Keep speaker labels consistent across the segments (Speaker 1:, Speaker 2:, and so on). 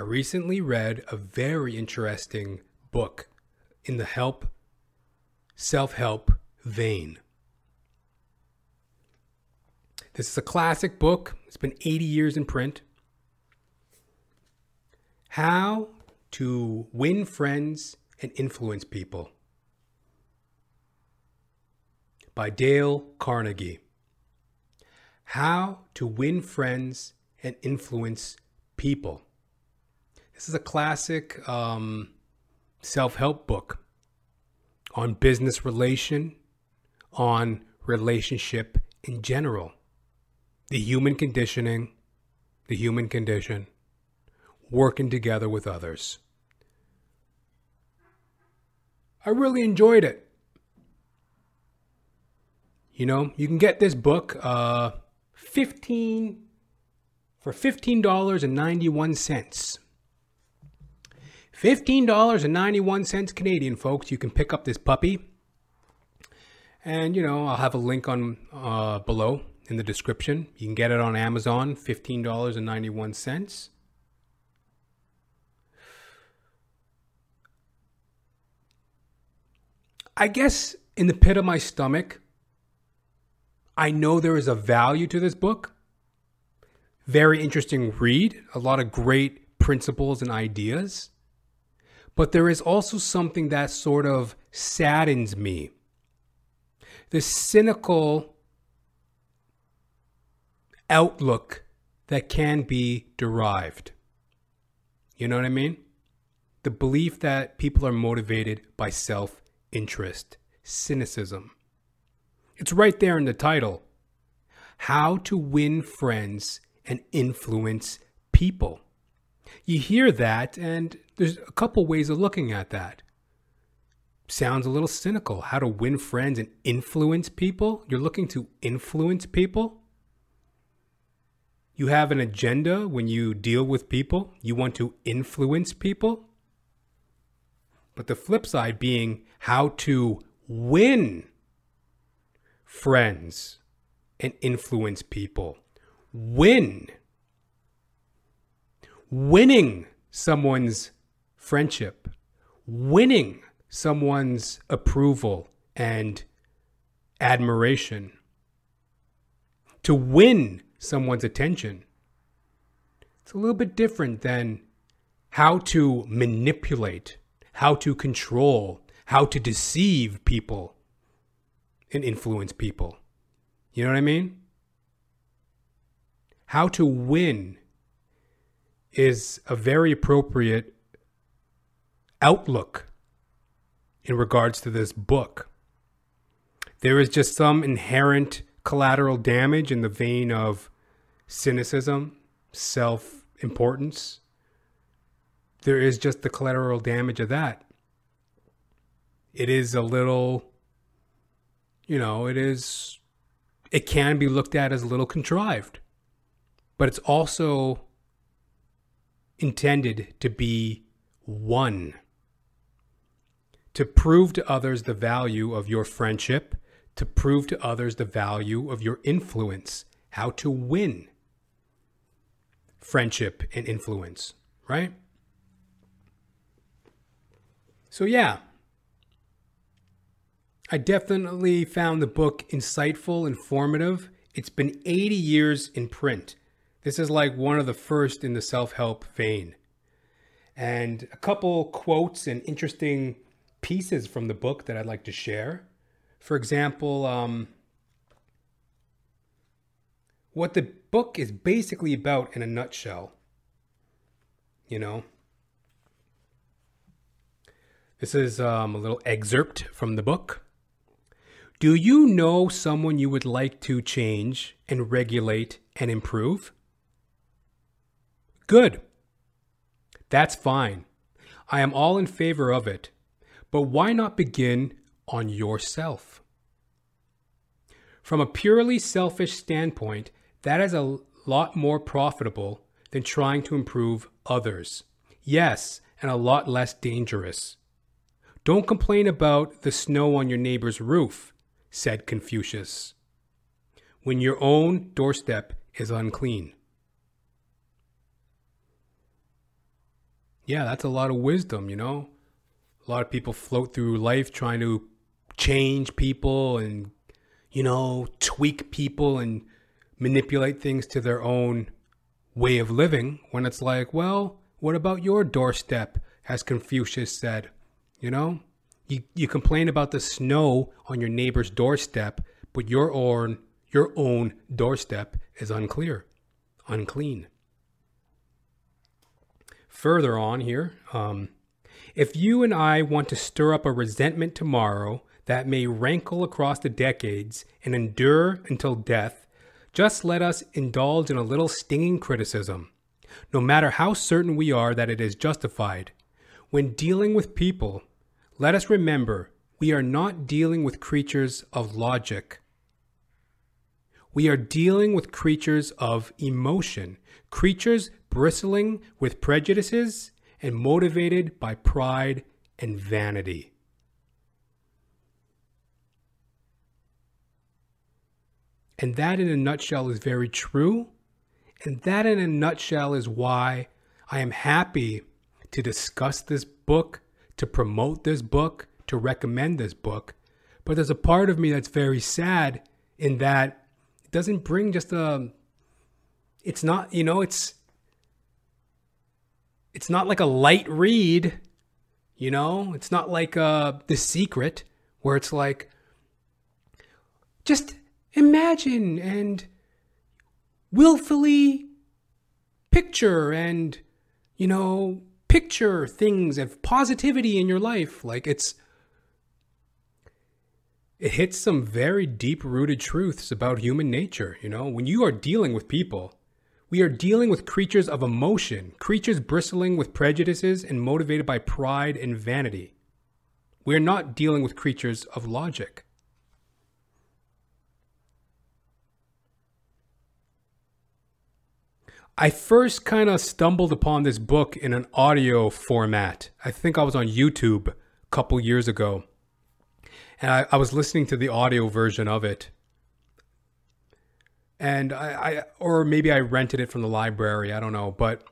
Speaker 1: I recently read a very interesting book in the help, self help vein. This is a classic book, it's been 80 years in print. How to Win Friends and Influence People by Dale Carnegie. How to Win Friends and Influence People. This is a classic um, self help book on business relation, on relationship in general, the human conditioning, the human condition, working together with others. I really enjoyed it. You know, you can get this book uh, 15 for $15.91. $15.91 Canadian, folks. You can pick up this puppy. And, you know, I'll have a link on uh, below in the description. You can get it on Amazon, $15.91. I guess in the pit of my stomach, I know there is a value to this book. Very interesting read, a lot of great principles and ideas. But there is also something that sort of saddens me. The cynical outlook that can be derived. You know what I mean? The belief that people are motivated by self interest, cynicism. It's right there in the title How to Win Friends and Influence People. You hear that, and there's a couple ways of looking at that. Sounds a little cynical. How to win friends and influence people? You're looking to influence people? You have an agenda when you deal with people? You want to influence people? But the flip side being how to win friends and influence people. Win. Winning someone's friendship, winning someone's approval and admiration, to win someone's attention. It's a little bit different than how to manipulate, how to control, how to deceive people and influence people. You know what I mean? How to win is a very appropriate outlook in regards to this book. There is just some inherent collateral damage in the vein of cynicism, self importance. There is just the collateral damage of that. It is a little, you know, it is, it can be looked at as a little contrived, but it's also intended to be one. To prove to others the value of your friendship, to prove to others the value of your influence, how to win friendship and influence, right? So, yeah, I definitely found the book insightful, informative. It's been 80 years in print. This is like one of the first in the self help vein. And a couple quotes and interesting pieces from the book that I'd like to share. For example, um, what the book is basically about in a nutshell. You know, this is um, a little excerpt from the book. Do you know someone you would like to change and regulate and improve? Good. That's fine. I am all in favor of it. But why not begin on yourself? From a purely selfish standpoint, that is a lot more profitable than trying to improve others. Yes, and a lot less dangerous. Don't complain about the snow on your neighbor's roof, said Confucius, when your own doorstep is unclean. Yeah, that's a lot of wisdom, you know? A lot of people float through life trying to change people and, you know, tweak people and manipulate things to their own way of living when it's like, well, what about your doorstep? As Confucius said, you know? You, you complain about the snow on your neighbor's doorstep, but your own, your own doorstep is unclear, unclean. Further on here, um, if you and I want to stir up a resentment tomorrow that may rankle across the decades and endure until death, just let us indulge in a little stinging criticism, no matter how certain we are that it is justified. When dealing with people, let us remember we are not dealing with creatures of logic. We are dealing with creatures of emotion, creatures bristling with prejudices and motivated by pride and vanity. And that, in a nutshell, is very true. And that, in a nutshell, is why I am happy to discuss this book, to promote this book, to recommend this book. But there's a part of me that's very sad in that it doesn't bring just a. It's not, you know, it's. It's not like a light read, you know? It's not like uh, The Secret, where it's like, just imagine and willfully picture and, you know, picture things of positivity in your life. Like it's, it hits some very deep rooted truths about human nature. You know, when you are dealing with people, we are dealing with creatures of emotion, creatures bristling with prejudices and motivated by pride and vanity. We are not dealing with creatures of logic. I first kind of stumbled upon this book in an audio format. I think I was on YouTube a couple years ago. And I, I was listening to the audio version of it. And I, I, or maybe I rented it from the library, I don't know. But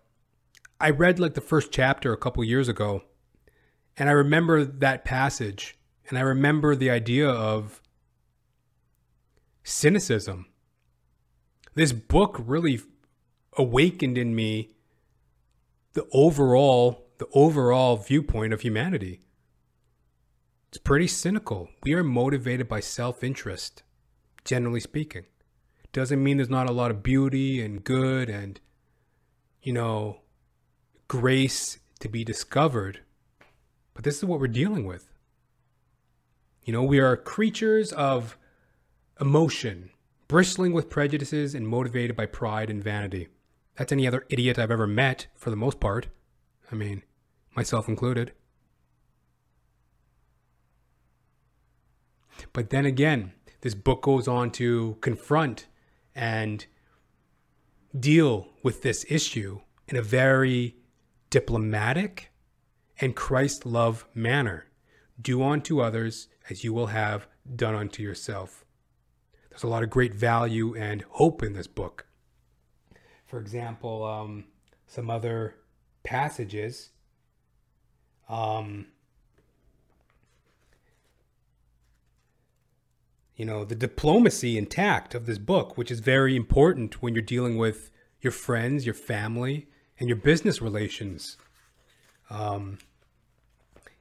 Speaker 1: I read like the first chapter a couple years ago. And I remember that passage. And I remember the idea of cynicism. This book really awakened in me the overall the overall viewpoint of humanity. It's pretty cynical. We are motivated by self-interest, generally speaking. Doesn't mean there's not a lot of beauty and good and you know grace to be discovered. But this is what we're dealing with. You know, we are creatures of emotion, bristling with prejudices and motivated by pride and vanity. That's any other idiot I've ever met, for the most part. I mean, myself included. But then again, this book goes on to confront and deal with this issue in a very diplomatic and Christ love manner. Do unto others as you will have done unto yourself. There's a lot of great value and hope in this book for example, um, some other passages. Um, you know, the diplomacy and tact of this book, which is very important when you're dealing with your friends, your family, and your business relations. Um,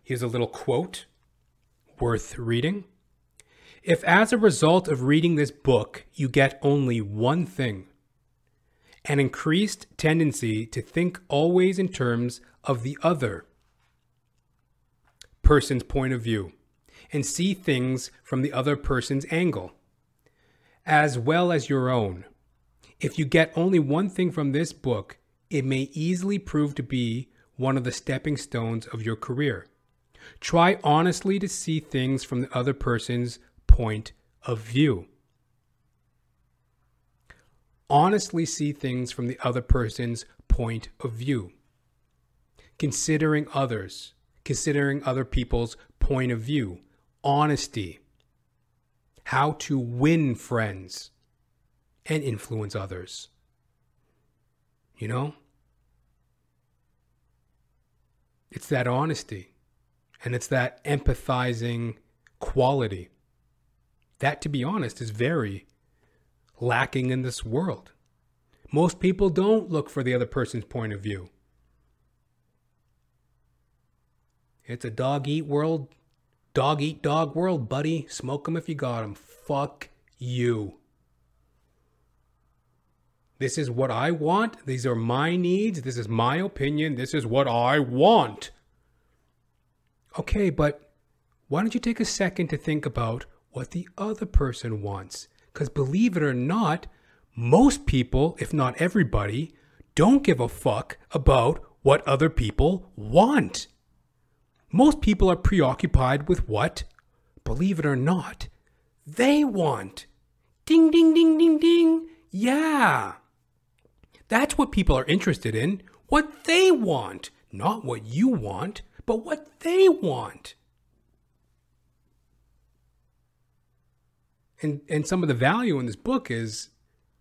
Speaker 1: here's a little quote worth reading. If, as a result of reading this book, you get only one thing, an increased tendency to think always in terms of the other person's point of view and see things from the other person's angle, as well as your own. If you get only one thing from this book, it may easily prove to be one of the stepping stones of your career. Try honestly to see things from the other person's point of view honestly see things from the other person's point of view. Considering others, considering other people's point of view, honesty, how to win friends and influence others. You know? It's that honesty and it's that empathizing quality. That, to be honest, is very lacking in this world. Most people don't look for the other person's point of view. It's a dog eat world, dog eat dog world, buddy. Smoke 'em if you got 'em. Fuck you. This is what I want. These are my needs. This is my opinion. This is what I want. Okay, but why don't you take a second to think about what the other person wants? Because believe it or not, most people, if not everybody, don't give a fuck about what other people want. Most people are preoccupied with what, believe it or not, they want. Ding, ding, ding, ding, ding. Yeah. That's what people are interested in. What they want. Not what you want, but what they want. And, and some of the value in this book is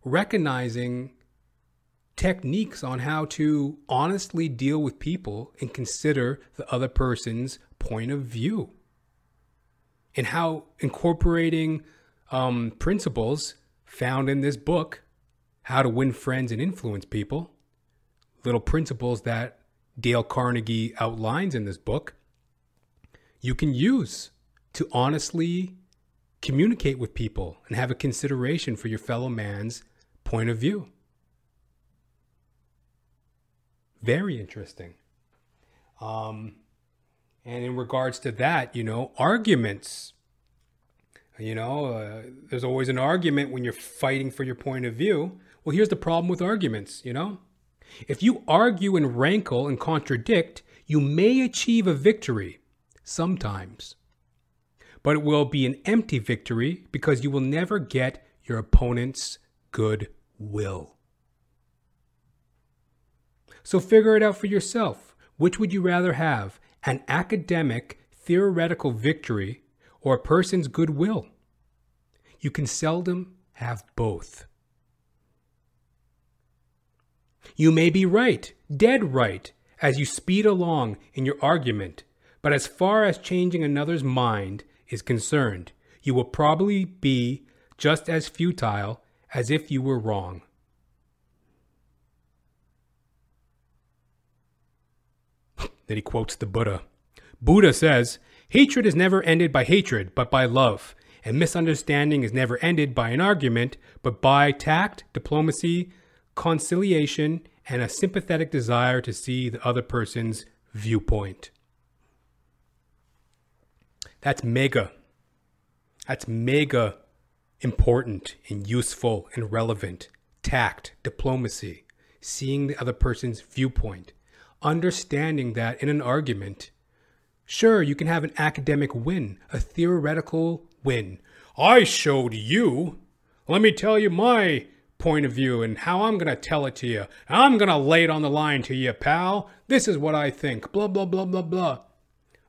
Speaker 1: recognizing techniques on how to honestly deal with people and consider the other person's point of view. And how incorporating um, principles found in this book how to Win Friends and Influence People, little principles that Dale Carnegie outlines in this book, you can use to honestly communicate with people and have a consideration for your fellow man's point of view. Very interesting. Um, and in regards to that, you know, arguments you know, uh, there's always an argument when you're fighting for your point of view. Well, here's the problem with arguments, you know? If you argue and rankle and contradict, you may achieve a victory sometimes. But it will be an empty victory because you will never get your opponent's good will. So figure it out for yourself. Which would you rather have? An academic, theoretical victory or a person's goodwill. You can seldom have both. You may be right, dead right, as you speed along in your argument, but as far as changing another's mind is concerned, you will probably be just as futile as if you were wrong. Then he quotes the Buddha. Buddha says, Hatred is never ended by hatred, but by love. And misunderstanding is never ended by an argument, but by tact, diplomacy, conciliation, and a sympathetic desire to see the other person's viewpoint. That's mega. That's mega important and useful and relevant. Tact, diplomacy, seeing the other person's viewpoint, understanding that in an argument, Sure, you can have an academic win, a theoretical win. I showed you. Let me tell you my point of view and how I'm going to tell it to you. I'm going to lay it on the line to you, pal. This is what I think. Blah, blah, blah, blah, blah.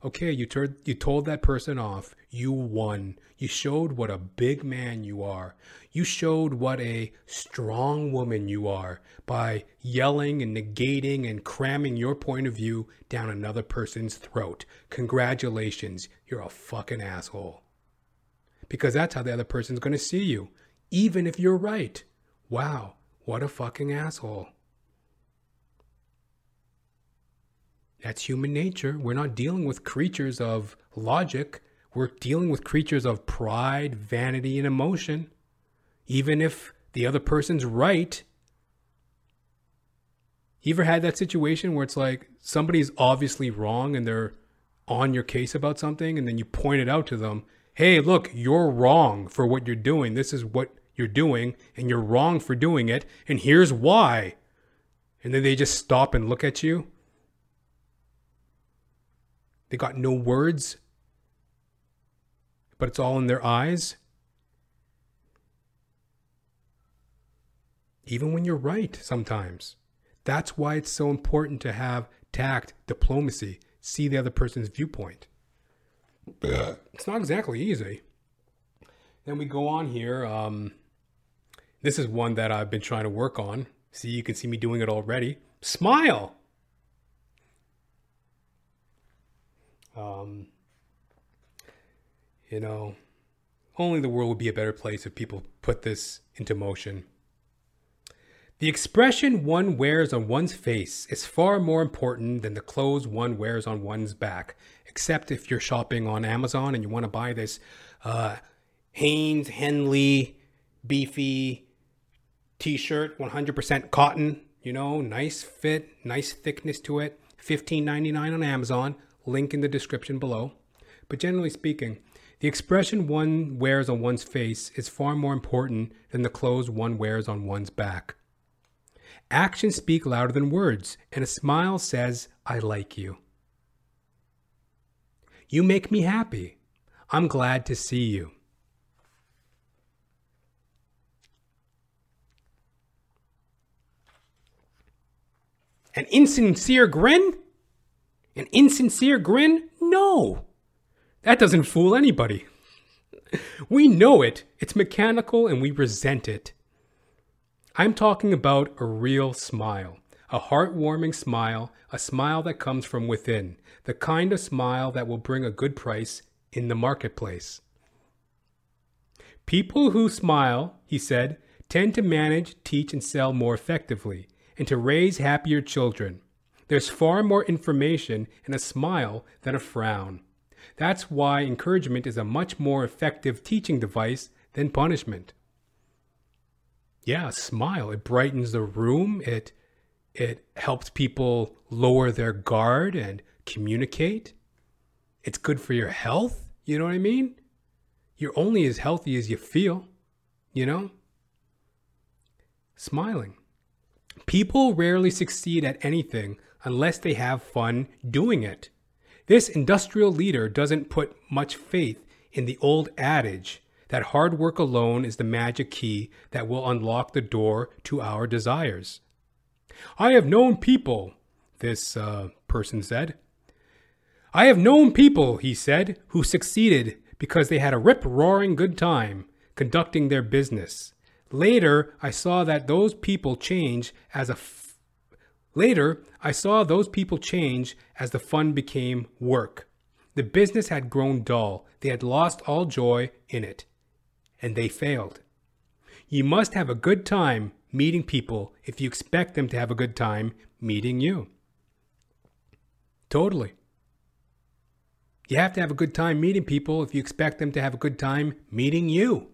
Speaker 1: Okay, you, tur- you told that person off. You won. You showed what a big man you are. You showed what a strong woman you are by yelling and negating and cramming your point of view down another person's throat. Congratulations, you're a fucking asshole. Because that's how the other person's to see you, even if you're right. Wow, what a fucking asshole. That's human nature. We're not dealing with creatures of logic. We're dealing with creatures of pride, vanity, and emotion even if the other person's right. You ever had that situation where it's like somebody's obviously wrong and they're on your case about something, and then you point it out to them hey, look, you're wrong for what you're doing. This is what you're doing, and you're wrong for doing it, and here's why. And then they just stop and look at you. They got no words, but it's all in their eyes. even when you're right sometimes. That's why it's so important to have tact, diplomacy, see the other person's viewpoint. It's not exactly easy. Then we go on here. Um, this is one that I've been trying to work on. See, you can see me doing it already. Smile. Um, you know, only the world would be a better place if people put this into motion. The expression one wears on one's face is far more important than the clothes one wears on one's back, except if you're shopping on Amazon and you want to buy this uh, Hanes Henley beefy t shirt, 100% cotton, you know, nice fit, nice thickness to it, $15.99 on Amazon, link in the description below. But generally speaking, the expression one wears on one's face is far more important than the clothes one wears on one's back. Actions speak louder than words, and a smile says, I like you. You make me happy. I'm glad to see you. An insincere grin? An insincere grin? No. That doesn't fool anybody. We know it. It's mechanical and we resent it. I'm talking about a real smile, a heartwarming smile, a smile that comes from within, the kind of smile that will bring a good price in the marketplace. People who smile, he said, tend to manage, teach, and sell more effectively, and to raise happier children. There's far more information in a smile than a frown. That's why encouragement is a much more effective teaching device than punishment. Yeah, smile. It brightens the room. It it helps people lower their guard and communicate. It's good for your health. You know what I mean? You're only as healthy as you feel, you know? Smiling. People rarely succeed at anything unless they have fun doing it. This industrial leader doesn't put much faith in the old adage that hard work alone is the magic key that will unlock the door to our desires. I have known people, this uh, person said. I have known people, he said, who succeeded because they had a rip roaring good time conducting their business. Later, I saw that those people change as a Later, I saw those people change as the fun became work. The business had grown dull. They had lost all joy in it. And they failed. You must have a good time meeting people if you expect them to have a good time meeting you. Totally. You have to have a good time meeting people if you expect them to have a good time meeting you.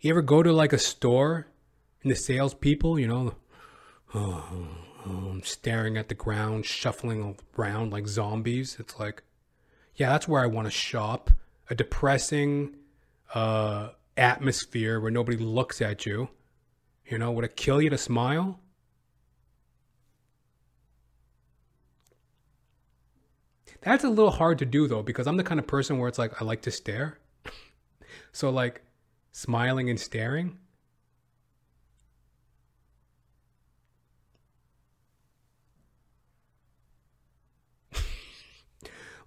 Speaker 1: You ever go to like a store and the salespeople, you know, um, staring at the ground, shuffling around like zombies. It's like, yeah, that's where I want to shop. A depressing uh, atmosphere where nobody looks at you. You know, would it kill you to smile? That's a little hard to do though, because I'm the kind of person where it's like I like to stare. so, like, smiling and staring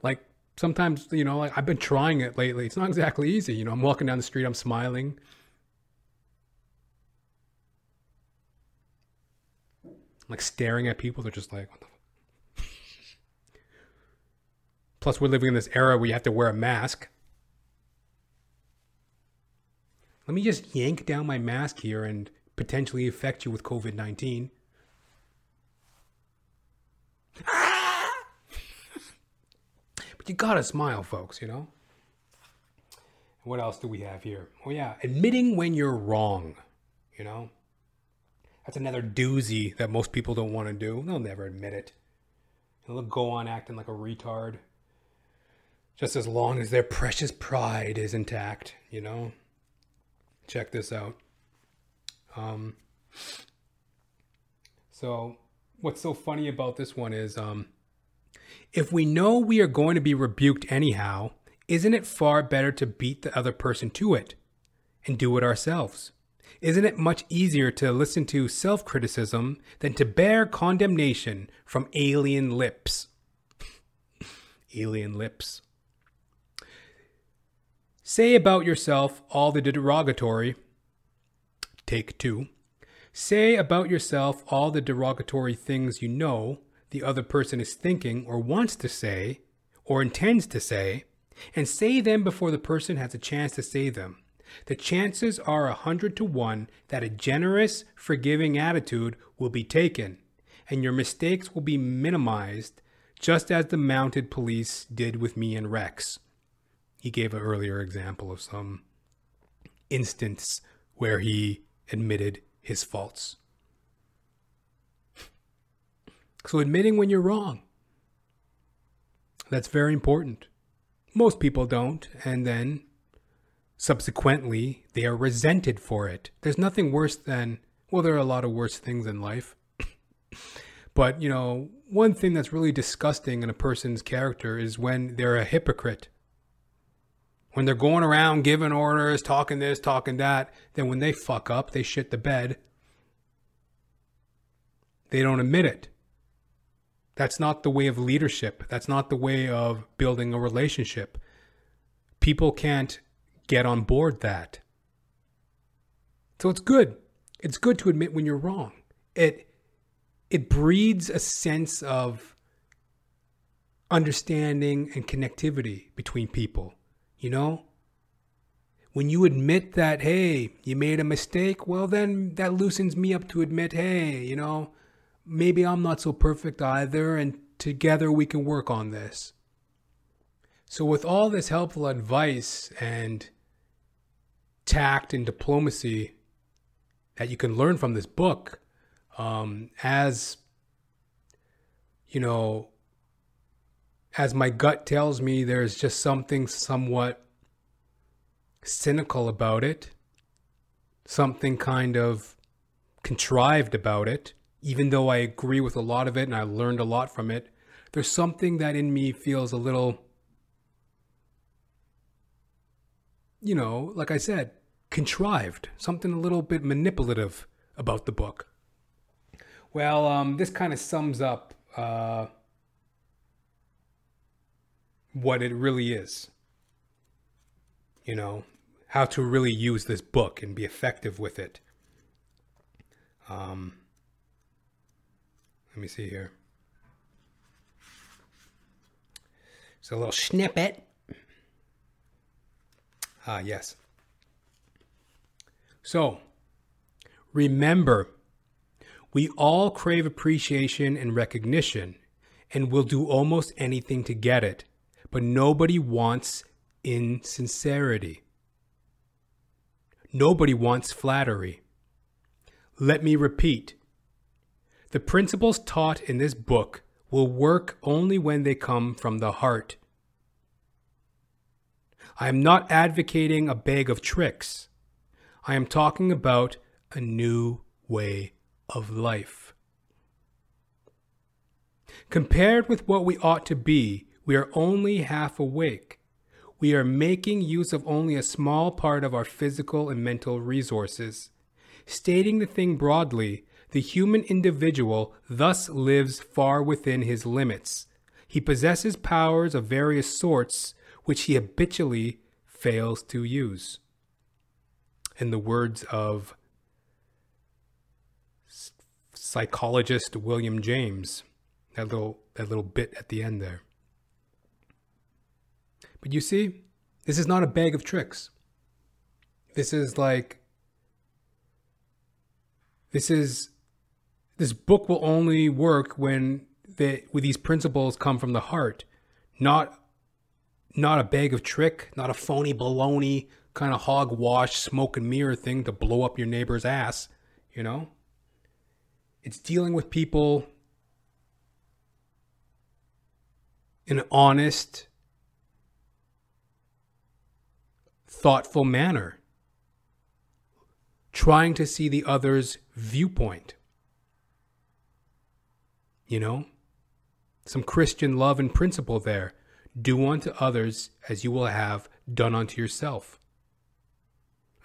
Speaker 1: like sometimes you know like i've been trying it lately. It's not exactly easy. You know i'm walking down the street i'm smiling. Like staring at people they're just like plus we're living in this era where you have to wear a mask. Let me just yank down my mask here and potentially infect you with covid-19 But you gotta smile, folks, you know? What else do we have here? Oh, yeah, admitting when you're wrong, you know? That's another doozy that most people don't want to do. They'll never admit it. They'll go on acting like a retard just as long as their precious pride is intact, you know? Check this out. Um, so, what's so funny about this one is um, if we know we are going to be rebuked anyhow, isn't it far better to beat the other person to it and do it ourselves? Isn't it much easier to listen to self criticism than to bear condemnation from alien lips? alien lips. Say about yourself all the derogatory. Take two. Say about yourself all the derogatory things you know the other person is thinking or wants to say, or intends to say, and say them before the person has a chance to say them, the chances are a hundred to one that a generous, forgiving attitude will be taken, and your mistakes will be minimized, just as the mounted police did with me and Rex. He gave an earlier example of some instance where he admitted his faults. So, admitting when you're wrong. That's very important. Most people don't, and then subsequently they are resented for it. There's nothing worse than, well, there are a lot of worse things in life. but, you know, one thing that's really disgusting in a person's character is when they're a hypocrite. When they're going around giving orders, talking this, talking that, then when they fuck up, they shit the bed. They don't admit it. That's not the way of leadership. That's not the way of building a relationship. People can't get on board that. So it's good. It's good to admit when you're wrong. It it breeds a sense of understanding and connectivity between people, you know? When you admit that, hey, you made a mistake, well, then that loosens me up to admit, hey, you know, maybe I'm not so perfect either, and together we can work on this. So, with all this helpful advice and tact and diplomacy that you can learn from this book, um, as you know, as my gut tells me, there's just something somewhat cynical about it, something kind of contrived about it even though I agree with a lot of it and I learned a lot from it, there's something that in me feels a little, you know, like I said, contrived, something a little bit manipulative about the book. Well, um, this kind of sums up uh, what it really is. You know, how to really use this book and be effective with it. Um, let me see here. It's a little snippet. Ah, yes. So, remember, we all crave appreciation and recognition and will do almost anything to get it, but nobody wants insincerity. Nobody wants flattery. Let me repeat the principles taught in this book will work only when they come from the heart. I am not advocating a bag of tricks. I am talking about a new way of life. Compared with what we ought to be, we are only half awake. We are making use of only a small part of our physical and mental resources. Stating the thing broadly, the human individual thus lives far within his limits. He possesses powers of various sorts which he habitually fails to use. In the words of psychologist William James, that little that little bit at the end there. But you see, this is not a bag of tricks. This is like this is this book will only work when the with these principles come from the heart, not not a bag of trick, not a phony baloney kind of hogwash smoke and mirror thing to blow up your neighbor's ass, you know? It's dealing with people in an honest, thoughtful manner, trying to see the other's viewpoint. You know? Some Christian love and principle there. Do unto others as you will have done unto yourself.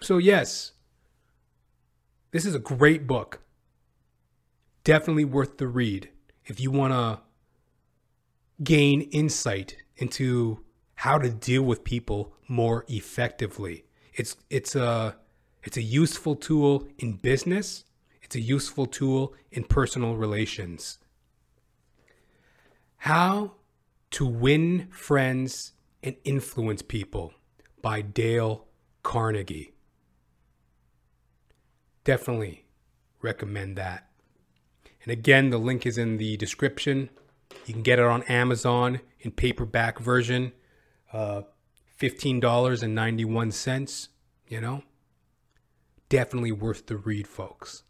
Speaker 1: So, yes, this is a great book. Definitely worth the read if you want to gain insight into how to deal with people more effectively. It's it's a it's a useful tool in business. It's a useful tool in personal relations how To Win Friends and Influence People by Dale Carnegie. Definitely recommend that. And again, the link is in the description. You can get it on Amazon in paperback version, uh, $15.91, you know? Definitely worth the read, folks.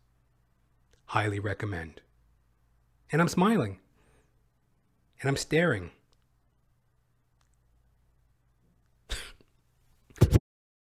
Speaker 1: Highly recommend. And I'm smiling. And I'm staring.